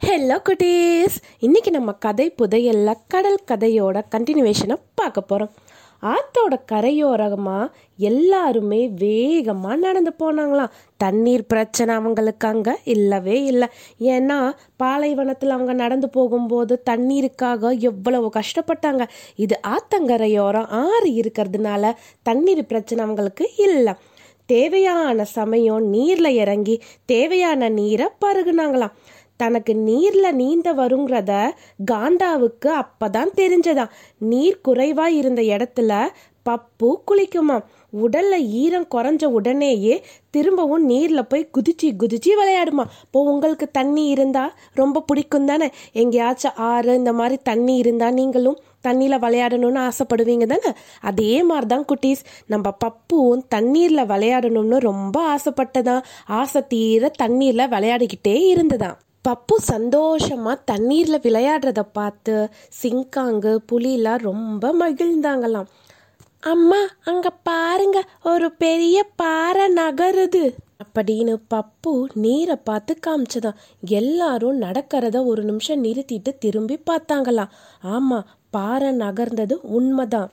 Hello குட்டீஸ் இன்றைக்கி நம்ம கதை புதையல்ல கடல் கதையோட கண்டினியூவேஷனை பார்க்க போகிறோம் ஆத்தோட கரையோரமாக எல்லாருமே வேகமாக நடந்து போனாங்களாம். தண்ணீர் பிரச்சனை அவங்களுக்கு அங்கே இல்லவே இல்லை. ஏன்னா பாலைவனத்தில் அவங்க நடந்து போகும்போது தண்ணீருக்காக எவ்வளவு கஷ்டப்பட்டாங்க. இது ஆத்தங்கரையோரம் ஆறு இருக்கிறதுனால தண்ணீர் பிரச்சனை அவங்களுக்கு இல்லை. தேவையான சமயம் நீரில் இறங்கி தேவையான நீரை பருகுனாங்களாம். தனக்கு நீர்ல நீந்த வருங்கிறத காண்டாவுக்கு அப்பதான் தெரிஞ்சதாம். நீர் குறைவா இருந்த இடத்துல பப்பு குளிக்குமா உடல்ல ஈரம் குறைஞ்ச உடனேயே திரும்பவும் நீர்ல போய் குதிச்சு குதிச்சு விளையாடுமா இப்போ உங்களுக்கு தண்ணி இருந்தா ரொம்ப பிடிக்கும் தானே? எங்கேயாச்சும் ஆறு இந்த மாதிரி தண்ணி இருந்தா நீங்களும் தண்ணியில் விளையாடணும்னு ஆசைப்படுவீங்க தானே? அதே மாதிரி தான் குட்டீஸ். நம்ம பப்புவும் தண்ணீரில் விளையாடணும்னு ரொம்ப ஆசைப்பட்டதான் ஆசை தீர தண்ணீரில் விளையாடிக்கிட்டே இருந்ததான் பப்பு சந்தோஷமா தண்ணீரில் விளையாடுறத பார்த்து சிங்காங்கு புலிலாம் ரொம்ப மகிழ்ந்தாங்களாம். அம்மா அங்கே பாருங்க ஒரு பெரிய பாறை நகருது. அப்படின்னு பப்பு நீரை பார்த்து காமிச்சதான் எல்லாரும் நடக்கிறத ஒரு நிமிஷம் நிறுத்திட்டு திரும்பி பார்த்தாங்களாம். ஆமாம் பாறை நகர்ந்தது உண்மைதான்.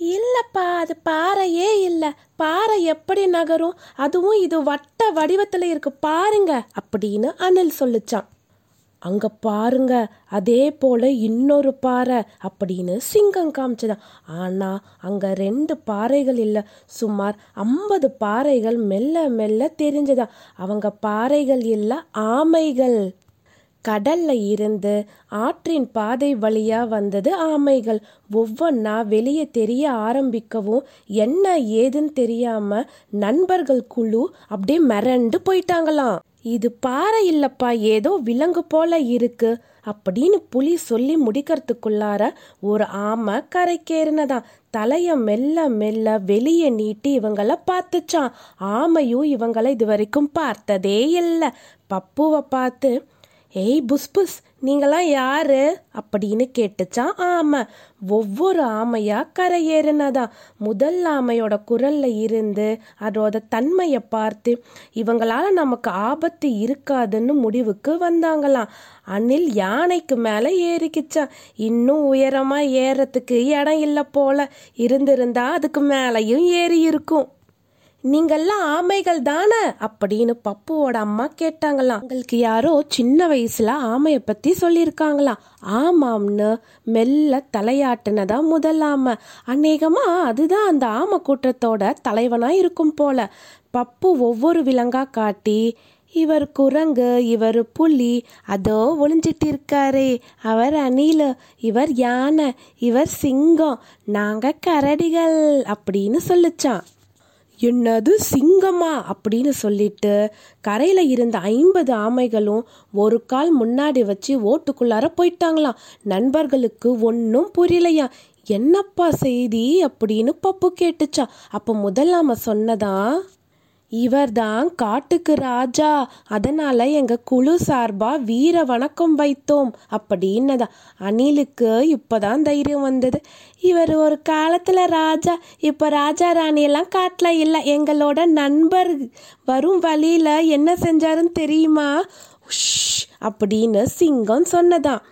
இல்லப்பா அது பாறையே இல்லை. பாறை எப்படி நகரும்? அதுவும் இது வட்ட வடிவத்தில் இருக்கு பாருங்க அப்படின்னு அனில் சொல்லுச்சான். அங்க பாருங்க அதே போல இன்னொரு பாறை அப்படின்னு சிங்கம் காமிச்சதான் ஆனா அங்க ரெண்டு பாறைகள் இல்லை சுமார் ஐம்பது பாறைகள் மெல்ல மெல்ல தெரிஞ்சதா அவங்க பாறைகள் இல்லை ஆமைகள். கடல்ல இருந்து ஆற்றின் பாதை வழியா வந்தது ஆமைகள். ஒவ்வொன்றா வெளியே தெரிய ஆரம்பிக்கவும் என்ன ஏதுன்னு தெரியாம நண்பர்கள் குழு அப்படியே மிரண்டு போயிட்டாங்களாம். இது பாறை இல்லப்பா ஏதோ விலங்கு போல இருக்கு அப்படின்னு புலி சொல்லி முடிக்கிறதுக்குள்ளார ஒரு ஆமை கரைக்கேறினதான் தலைய மெல்ல மெல்ல வெளியே நீட்டி இவங்கள பார்த்துச்சான் ஆமையும் இவங்கள இது வரைக்கும் பார்த்ததே இல்லை. பப்புவை பார்த்து ஏய் புஸ் புஸ் நீங்களாம் யாரு? அப்படின்னு கேட்டுச்சான் ஆமை. ஒவ்வொரு ஆமையா கரையேறினதா முதல் ஆமையோட குரல்ல இருந்து அதோட தன்மையை பார்த்து இவங்களால நமக்கு ஆபத்து இருக்காதுன்னு முடிவுக்கு வந்தாங்களாம். அணில் யானைக்கு மேல ஏறிக்கிச்சான் இன்னும் உயரமா ஏறத்துக்கு இடம் இல்லை போல. இருந்திருந்தா அதுக்கு மேலையும் ஏறி இருக்கும் நீங்கெல்லாம் ஆமைகள் தானே? அப்படின்னு பப்புவோட அம்மா கேட்டாங்களாம். உங்களுக்கு யாரோ சின்ன வயசுல ஆமைய பத்தி சொல்லியிருக்காங்களாம். ஆமாம்னு மெல்ல தலையாட்டுனதா முதல் ஆமை. அநேகமா அதுதான் அந்த ஆமை கூட்டத்தோட தலைவனா இருக்கும் போல. பப்பு ஒவ்வொரு விலங்கா காட்டி இவர் குரங்கு இவர் புலி அதோ ஒளிஞ்சிட்டு இருக்காரே அவர் அணில் இவர் யானை இவர் சிங்கம். நாங்க கரடிகள் அப்படின்னு சொல்லிச்சான் என்னது சிங்கமா அப்படின்னு சொல்லிட்டு கரையில் இருந்த ஐம்பது ஆமைகளும் ஒரு கால் முன்னாடி வச்சு ஓட்டுக்குள்ளார போயிட்டாங்களாம். நண்பர்களுக்கு ஒன்றும் புரியலையா? என்னப்பா செய்தி அப்படின்னு பப்பு கேட்டுச்சா. அப்போ முதல் சொன்னதா? சொன்னதான் இவர்தான் காட்டுக்கு ராஜா. அதனால எங்க குழு சார்பா வீர வணக்கம் வைத்தோம் அப்படின்னதா. அணிலுக்கு இப்பதான் தைரியம் வந்தது. இவர் ஒரு காலத்துல ராஜா. இப்ப ராஜா ராணி எல்லாம் காட்டுல இல்ல. எங்களோட நண்பர் வரும் வழியில என்ன செஞ்சாருன்னு தெரியுமா? உஷ்! அப்படின்னு சிங்கம் சொன்னதான்.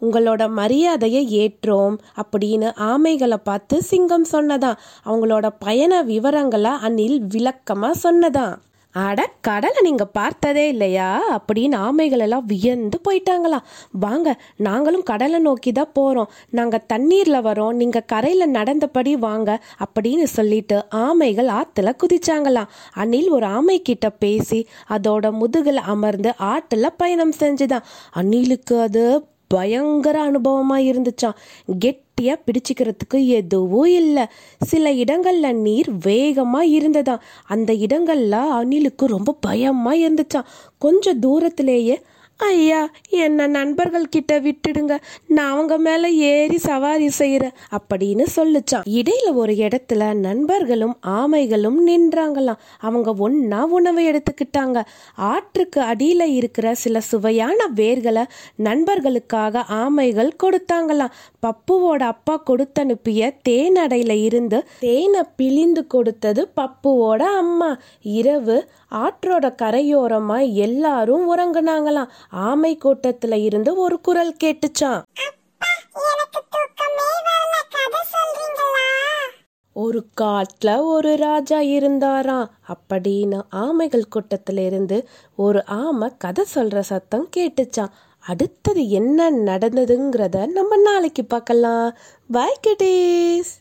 உங்களோட மரியாதையை ஏற்றோம் அப்படின்னு ஆமைகளை பார்த்து சிங்கம் சொன்னதான். அவங்களோட பயண விவரங்களை அணில் விளக்கமாக சொன்னதான். அட கடலை நீங்க பார்த்ததே இல்லையா? அப்படின்னு ஆமைகள் எல்லாம் வியந்து போயிட்டாங்களாம். வாங்க நாங்களும் கடலை நோக்கி தான் போறோம். நாங்க தண்ணீர்ல வரோம். நீங்க கரையில நடந்தபடி வாங்க அப்படின்னு சொல்லிட்டு ஆமைகள் ஆத்துல குதிச்சாங்களாம். அணில் ஒரு ஆமை கிட்ட பேசி அதோட முதுகில் அமர்ந்து ஆற்றுல பயணம் செஞ்சுதான். அணிலுக்கு அது பயங்கர அனுபவமாக இருந்துச்சான் கெட்டியா பிடிச்சிக்கிறதுக்கு எதுவும் இல்லை. சில இடங்கள்ல நீர் வேகமா இருந்ததா அந்த இடங்கள்ல அணிலுக்கு ரொம்ப பயமா இருந்துச்சான் கொஞ்சம் தூரத்திலேயே ஐயா என்ன நண்பர்கள் கிட்ட விட்டுடுங்க. நான் அவங்க மேல ஏறி சவாரி செய்யறேன் அப்படின்னு சொல்லுச்சான் இடையில ஒரு இடத்துல நண்பர்களும் ஆமைகளும் நின்றாங்களாம். அவங்க ஒன்னா உணவை எடுத்துக்கிட்டாங்க. ஆற்றுக்கு அடியில இருக்கிற சில சுவையான வேர்களை நண்பர்களுக்காக ஆமைகள் கொடுத்தாங்களாம். பப்புவோட அப்பா கொடுத்தனுப்பிய தேனடையில இருந்து தேனை பிழிந்து கொடுத்தது பப்புவோட அம்மா. இரவு ஆற்றோட கரையோரமா எல்லாரும் உறங்குனாங்களாம். ஆமை கூட்டத்துல இருந்து ஒரு குரல் கேட்டுச்சான் ஒரு காட்டுல ஒரு ராஜா இருந்தாராம். அப்படின்னு ஆமைகள் கூட்டத்துல இருந்து ஒரு ஆமை கதை சொல்ற சத்தம் கேட்டுச்சான் அடுத்தது என்ன நடந்ததுங்கிறத நம்ம நாளைக்கு பார்க்கலாம். பாய் கிட்டீஸ்